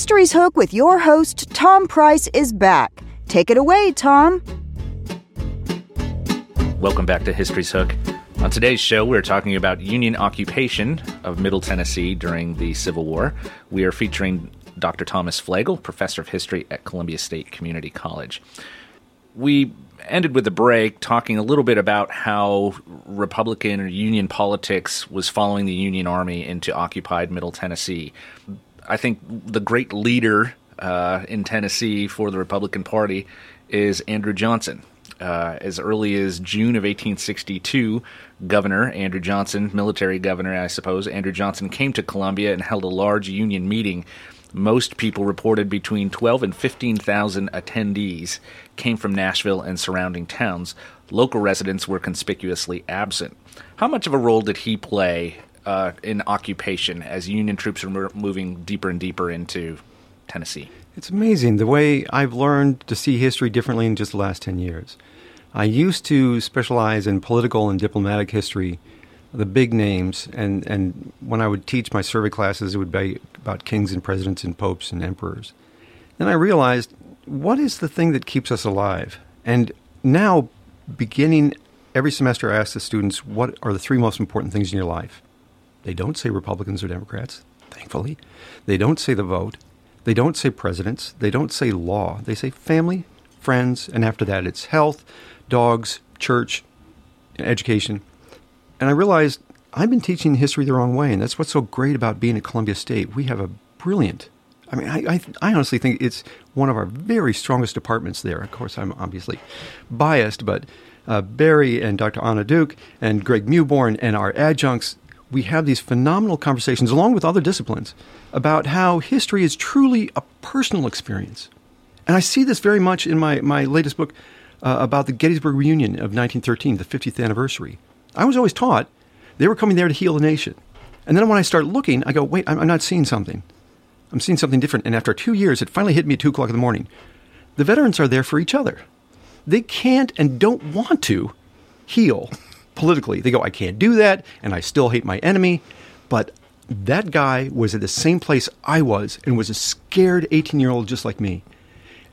History's Hook with your host, Tom Price, is back. Take it away, Tom. Welcome back to History's Hook. On today's show, we're talking about Union occupation of Middle Tennessee during the Civil War. We are featuring Dr. Thomas Flagel, professor of history at Columbia State Community College. We ended with a break talking a little bit about how Republican or Union politics was following the Union Army into occupied Middle Tennessee. I think the great leader uh, in Tennessee for the Republican Party is Andrew Johnson. Uh, as early as June of 1862, Governor Andrew Johnson, military governor, I suppose, Andrew Johnson came to Columbia and held a large Union meeting. Most people reported between 12 and 15,000 attendees came from Nashville and surrounding towns, local residents were conspicuously absent. How much of a role did he play uh, in occupation as Union troops are moving deeper and deeper into Tennessee? It's amazing the way I've learned to see history differently in just the last 10 years. I used to specialize in political and diplomatic history, the big names, and, and when I would teach my survey classes, it would be about kings and presidents and popes and emperors. Then I realized what is the thing that keeps us alive? And now, beginning every semester, I ask the students, what are the three most important things in your life? They don't say Republicans or Democrats, thankfully. They don't say the vote. They don't say presidents. They don't say law. They say family, friends, and after that, it's health, dogs, church, education. And I realized I've been teaching history the wrong way, and that's what's so great about being at Columbia State. We have a brilliant I mean, I, I, I, honestly think it's one of our very strongest departments there. Of course, I'm obviously biased, but uh, Barry and Dr. Anna Duke and Greg Mewborn and our adjuncts, we have these phenomenal conversations, along with other disciplines, about how history is truly a personal experience. And I see this very much in my, my latest book uh, about the Gettysburg Reunion of 1913, the 50th anniversary. I was always taught they were coming there to heal the nation. And then when I start looking, I go, wait, I'm, I'm not seeing something. I'm seeing something different. And after two years, it finally hit me at 2 o'clock in the morning. The veterans are there for each other. They can't and don't want to heal politically. They go, I can't do that, and I still hate my enemy. But that guy was at the same place I was and was a scared 18 year old just like me.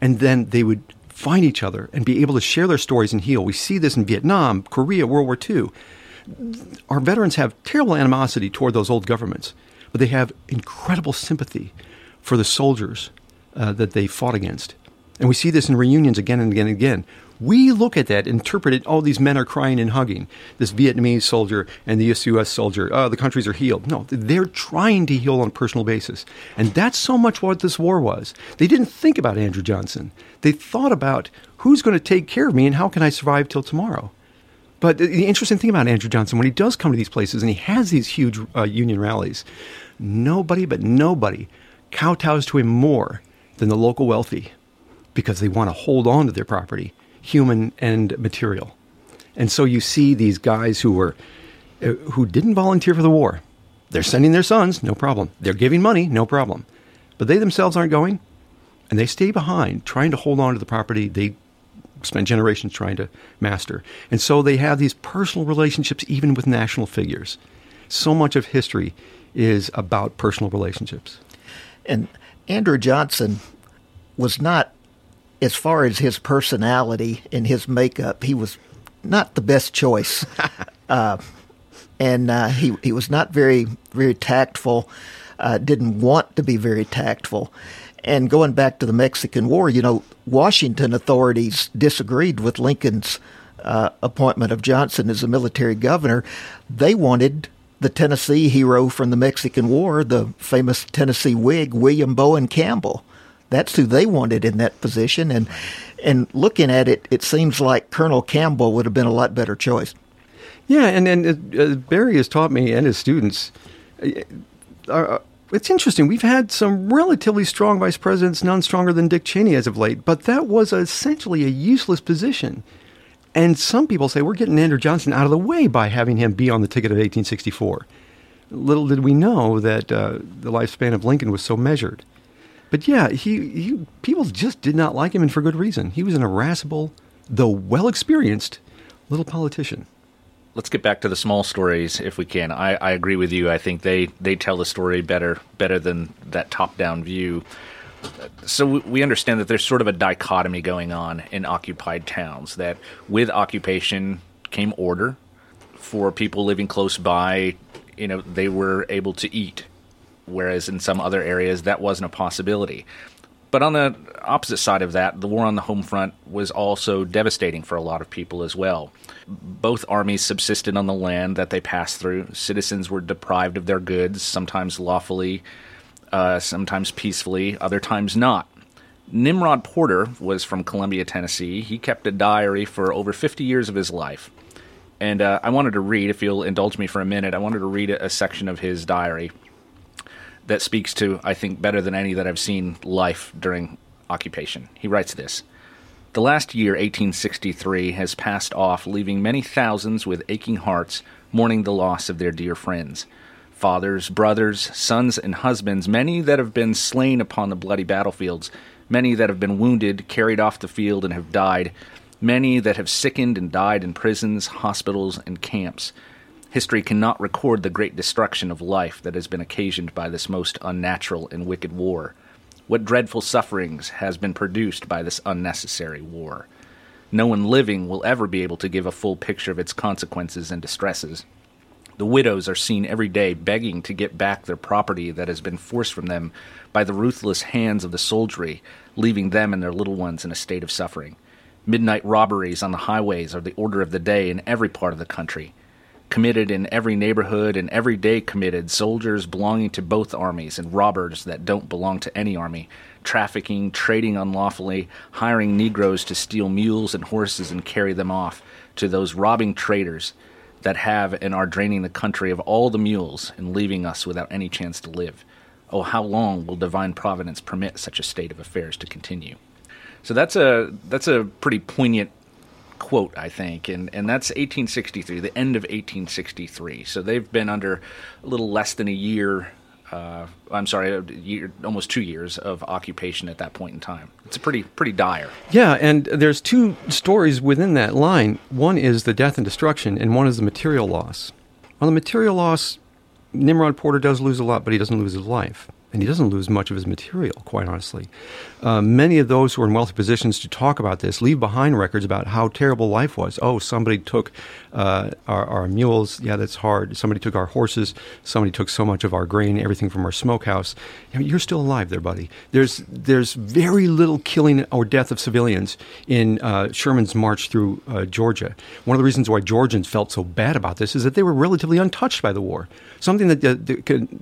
And then they would find each other and be able to share their stories and heal. We see this in Vietnam, Korea, World War II. Our veterans have terrible animosity toward those old governments, but they have incredible sympathy for the soldiers uh, that they fought against. And we see this in reunions again and again and again. We look at that, interpret it, oh, these men are crying and hugging. This Vietnamese soldier and the US soldier, oh, the countries are healed. No, they're trying to heal on a personal basis. And that's so much what this war was. They didn't think about Andrew Johnson. They thought about who's going to take care of me and how can I survive till tomorrow. But the interesting thing about Andrew Johnson, when he does come to these places and he has these huge uh, union rallies, nobody but nobody kowtows to him more than the local wealthy because they want to hold on to their property, human and material. And so you see these guys who were uh, who didn't volunteer for the war. They're sending their sons, no problem. They're giving money, no problem. But they themselves aren't going, and they stay behind trying to hold on to the property they spent generations trying to master. And so they have these personal relationships even with national figures. So much of history is about personal relationships. And Andrew Johnson was not, as far as his personality and his makeup, he was not the best choice. uh, and uh, he he was not very very tactful. Uh, didn't want to be very tactful. And going back to the Mexican War, you know, Washington authorities disagreed with Lincoln's uh, appointment of Johnson as a military governor. They wanted the Tennessee hero from the Mexican War, the famous Tennessee Whig, William Bowen Campbell. That's who they wanted in that position. And, and looking at it, it seems like Colonel Campbell would have been a lot better choice. Yeah, and, and uh, Barry has taught me and his students. Uh, uh, it's interesting. We've had some relatively strong vice presidents, none stronger than Dick Cheney as of late, but that was essentially a useless position. And some people say we're getting Andrew Johnson out of the way by having him be on the ticket of 1864. Little did we know that uh, the lifespan of Lincoln was so measured. But yeah, he, he people just did not like him, and for good reason. He was an irascible, though well experienced, little politician let's get back to the small stories if we can. I, I, agree with you. I think they, they tell the story better better than that top down view so we understand that there's sort of a dichotomy going on in occupied towns that with occupation came order for people living close by you know they were able to eat whereas in some other areas that wasn't a possibility but on the opposite side of that the war on the home front was also devastating for a lot of people as well both armies subsisted on the land that they passed through citizens were deprived of their goods sometimes lawfully uh, sometimes peacefully, other times not. Nimrod Porter was from Columbia, Tennessee. He kept a diary for over 50 years of his life. And uh, I wanted to read, if you'll indulge me for a minute, I wanted to read a, a section of his diary that speaks to, I think, better than any that I've seen life during occupation. He writes this The last year, 1863, has passed off, leaving many thousands with aching hearts mourning the loss of their dear friends. Fathers, brothers, sons, and husbands, many that have been slain upon the bloody battlefields, many that have been wounded, carried off the field, and have died, many that have sickened and died in prisons, hospitals, and camps. History cannot record the great destruction of life that has been occasioned by this most unnatural and wicked war. What dreadful sufferings has been produced by this unnecessary war? No one living will ever be able to give a full picture of its consequences and distresses. The widows are seen every day begging to get back their property that has been forced from them by the ruthless hands of the soldiery, leaving them and their little ones in a state of suffering. Midnight robberies on the highways are the order of the day in every part of the country committed in every neighborhood and every day committed. Soldiers belonging to both armies and robbers that don't belong to any army. Trafficking trading unlawfully hiring negroes to steal mules and horses and carry them off to those robbing traders that have and are draining the country of all the mules and leaving us without any chance to live. Oh how long will divine providence permit such a state of affairs to continue? So that's a that's a pretty poignant quote, I think, and and that's 1863, the end of 1863. So they've been under a little less than a year. Uh, I'm sorry, year, almost two years of occupation at that point in time. It's a pretty pretty dire. Yeah, and there's two stories within that line. One is the death and destruction, and one is the material loss. On the material loss, Nimrod Porter does lose a lot, but he doesn't lose his life and he doesn't lose much of his material, quite honestly. Uh, many of those who are in wealthy positions to talk about this leave behind records about how terrible life was. Oh, somebody took uh, our, our, mules. Yeah, that's hard. Somebody took our horses. Somebody took so much of our grain, everything from our smokehouse. You know, you're still alive there, buddy. There's there's very little killing or death of civilians in uh, Sherman's march through uh, Georgia. One of the reasons why Georgians felt so bad about this is that they were relatively untouched by the war. Something that that,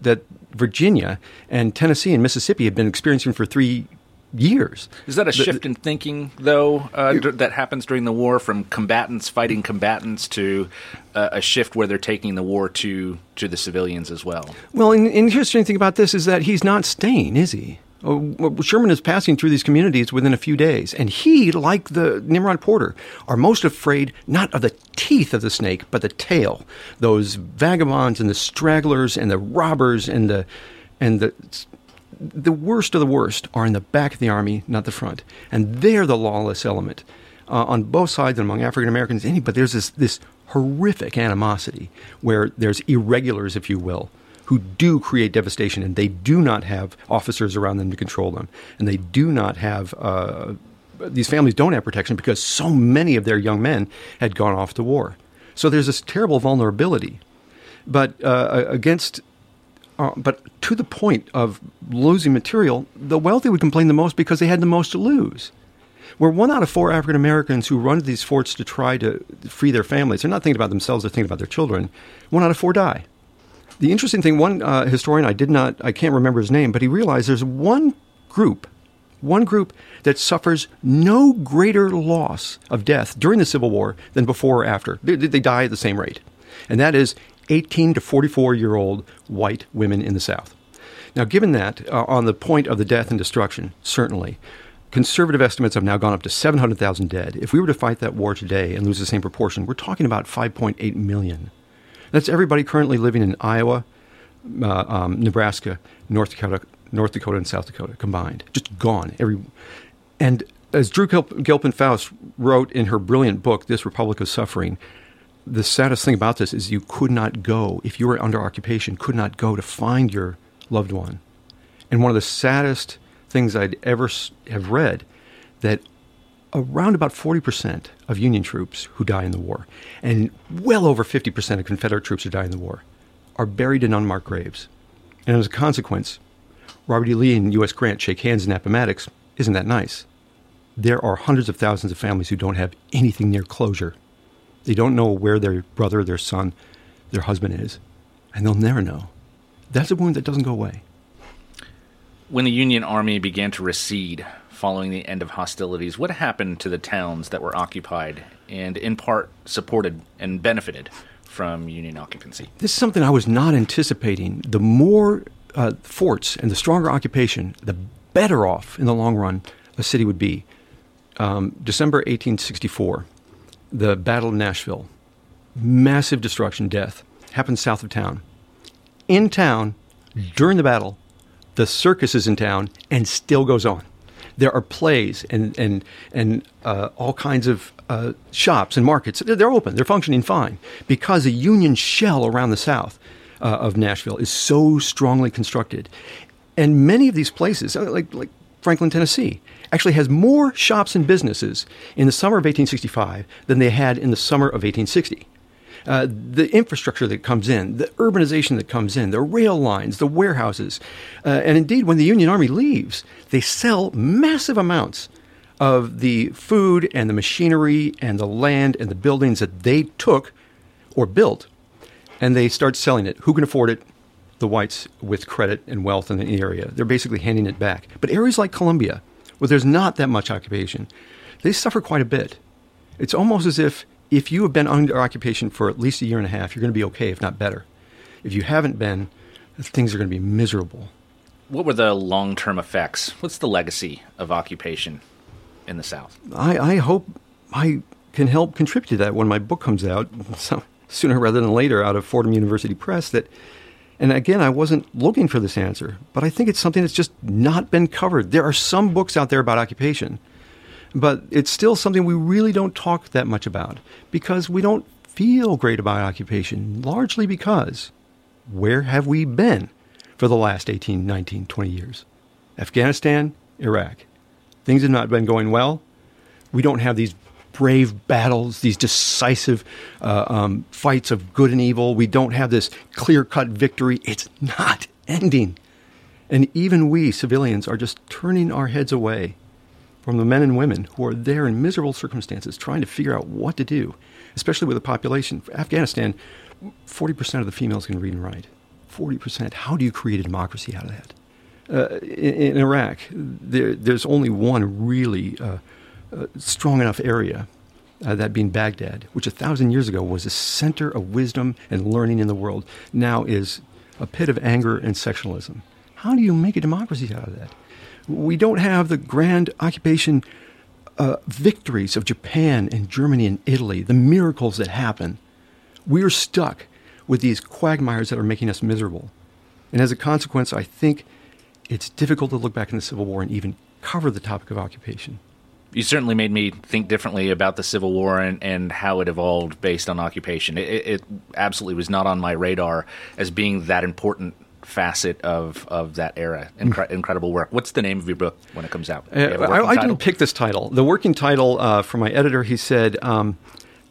that Virginia and Tennessee and Mississippi had been experiencing for three years. Is that a shift in thinking, though, uh, d- that happens during the war from combatants fighting combatants to uh, a shift where they're taking the war to to the civilians as well? Well, an interesting thing about this is that he's not staying, is he? Oh, Sherman is passing through these communities within a few days, and he, like the Nimrod Porter, are most afraid not of the teeth of the snake, but the tail. Those vagabonds and the stragglers and the robbers and the and the the worst of the worst are in the back of the army, not the front, and they're the lawless element uh, on both sides and among African Americans. But there's this this horrific animosity where there's irregulars, if you will, who do create devastation, and they do not have officers around them to control them, and they do not have. Uh, these families don't have protection because so many of their young men had gone off to war. So there's this terrible vulnerability. But uh, against, uh, but to the point of losing material, the wealthy would complain the most because they had the most to lose. Where one out of four African Americans who run to these forts to try to free their families, they're not thinking about themselves, they're thinking about their children. One out of four die. The interesting thing, one uh, historian I did not, I can't remember his name, but he realized there's one group, one group that suffers no greater loss of death during the Civil War than before or after. They, they die at the same rate, and that is 18 to 44 year old white women in the South. Now, given that, uh, on the point of the death and destruction, certainly, conservative estimates have now gone up to 700,000 dead. If we were to fight that war today and lose the same proportion, we're talking about 5.8 million. That's everybody currently living in Iowa, uh, um, Nebraska, North Dakota, North Dakota, and South Dakota combined. Just gone. Every and as Drew Gilpin Faust wrote in her brilliant book, This Republic of Suffering, the saddest thing about this is you could not go, if you were under occupation, could not go to find your loved one. And one of the saddest things I'd ever have read that around about 40% of Union troops who die in the war, and well over 50% of Confederate troops who die in the war, are buried in unmarked graves. And as a consequence, Robert E. Lee and U.S. Grant shake hands in Appomattox. Isn't that nice? There are hundreds of thousands of families who don't have anything near closure. They don't know where their brother, their son, their husband is, and they'll never know. That's a wound that doesn't go away. When the Union Army began to recede following the end of hostilities, what happened to the towns that were occupied and in part supported and benefited from Union occupancy? This is something I was not anticipating. The more uh, forts and the stronger occupation, the better off in the long run a city would be. um, December 1864, the Battle of Nashville, massive destruction, death, happened south of town. In town, during the battle, the circus is in town and still goes on. There are plays and and and uh, all kinds of uh, shops and markets. They're open. They're functioning fine because the Union shell around the south uh, of Nashville is so strongly constructed, and many of these places, uh, like like Franklin, Tennessee, actually has more shops and businesses in the summer of 1865 than they had in the summer of 1860. Uh, the infrastructure that comes in, the urbanization that comes in, the rail lines, the warehouses. Uh, and indeed, when the Union Army leaves, they sell massive amounts of the food and the machinery and the land and the buildings that they took or built, and they start selling it. Who can afford it? The whites with credit and wealth in the area. They're basically handing it back. But areas like Columbia, where there's not that much occupation, they suffer quite a bit. It's almost as if if you have been under occupation for at least a year and a half, you're going to be okay, if not better. If you haven't been, things are going to be miserable. What were the long term effects? What's the legacy of occupation in the South? I, I hope I can help contribute to that when my book comes out, so sooner rather than later, out of Fordham University Press. That, and again, I wasn't looking for this answer, but I think it's something that's just not been covered. There are some books out there about occupation but it's still something we really don't talk that much about because we don't feel great about occupation, largely because where have we been for the last 18, 19, 20 years? Afghanistan, Iraq. Things have not been going well. We don't have these brave battles, these decisive uh, um, fights of good and evil. We don't have this clear cut victory. It's not ending. And even we, civilians, are just turning our heads away from the men and women who are there in miserable circumstances trying to figure out what to do, especially with a population. Afghanistan, 40% of the females can read and write. 40%. How do you create a democracy out of that? Uh, in, in, Iraq, there, there's only one really uh, uh, strong enough area, uh, that being Baghdad, which a thousand years ago was a center of wisdom and learning in the world, now is a pit of anger and sectionalism. How do you make a democracy out of that? We don't have the grand occupation uh, victories of Japan and Germany and Italy, the miracles that happen. We're stuck with these quagmires that are making us miserable. And as a consequence, I think it's difficult to look back in the Civil War and even cover the topic of occupation. You certainly made me think differently about the Civil War and, and how it evolved based on occupation. It, it absolutely was not on my radar as being that important facet of of that era. Incre- incredible work. What's the name of your book when it comes out? Uh, I, I didn't pick this title. The working title uh, from my editor, he said, um,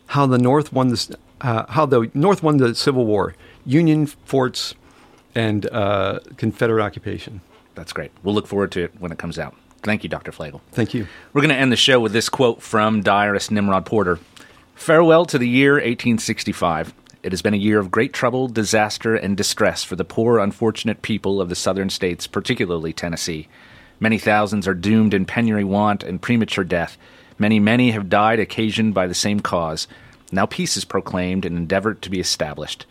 "How the North won the uh, how the North won the Civil War: Union forts and uh, Confederate occupation." That's great. We'll look forward to it when it comes out. Thank you, Dr. Flagel. Thank you. We're going to end the show with this quote from diarist Nimrod Porter. Farewell to the year 1865. It has been a year of great trouble, disaster, and distress for the poor, unfortunate people of the southern states, particularly Tennessee. Many thousands are doomed in penury, want, and premature death. Many, many have died occasioned by the same cause. Now peace is proclaimed and endeavored to be established.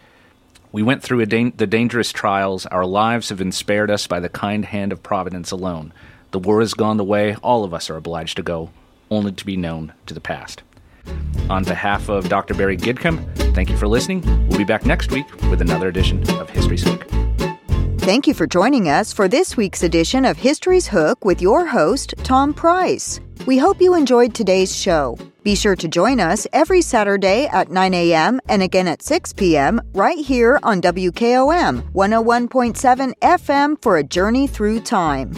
We went through da- the dangerous trials. Our lives have been spared us by the kind hand of Providence alone. The war has gone the way all of us are obliged to go, only to be known to the past. On behalf of Dr. Barry Gidcomb, thank you for listening. We'll be back next week with another edition of History's Hook. Thank you for joining us for this week's edition of History's Hook with your host, Tom Price. We hope you enjoyed today's show. Be sure to join us every Saturday at 9 a.m. and again at 6 p.m. right here on WKOM 101.7 FM for a journey through time.